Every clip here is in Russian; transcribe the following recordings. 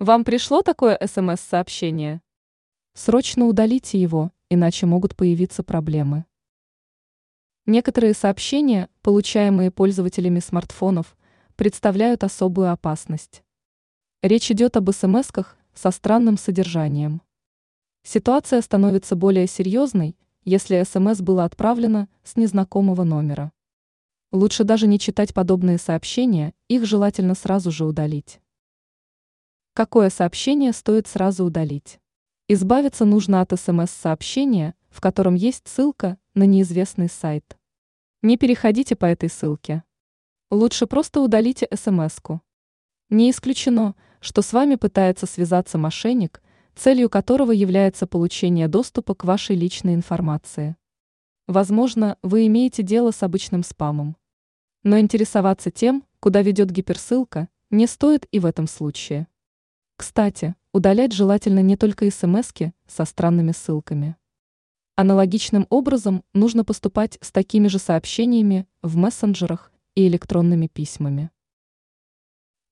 Вам пришло такое СМС-сообщение? Срочно удалите его, иначе могут появиться проблемы. Некоторые сообщения, получаемые пользователями смартфонов, представляют особую опасность. Речь идет об СМС-ках со странным содержанием. Ситуация становится более серьезной, если СМС было отправлено с незнакомого номера. Лучше даже не читать подобные сообщения, их желательно сразу же удалить. Какое сообщение стоит сразу удалить? Избавиться нужно от СМС-сообщения, в котором есть ссылка на неизвестный сайт. Не переходите по этой ссылке. Лучше просто удалите СМС-ку. Не исключено, что с вами пытается связаться мошенник, целью которого является получение доступа к вашей личной информации. Возможно, вы имеете дело с обычным спамом. Но интересоваться тем, куда ведет гиперссылка, не стоит и в этом случае. Кстати, удалять желательно не только смс со странными ссылками. Аналогичным образом нужно поступать с такими же сообщениями в мессенджерах и электронными письмами.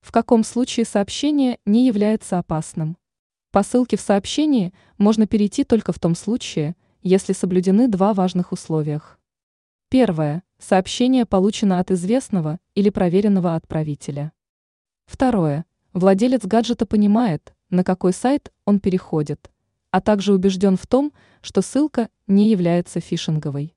В каком случае сообщение не является опасным? По ссылке в сообщении можно перейти только в том случае, если соблюдены два важных условия. Первое. Сообщение получено от известного или проверенного отправителя. Второе. Владелец гаджета понимает, на какой сайт он переходит, а также убежден в том, что ссылка не является фишинговой.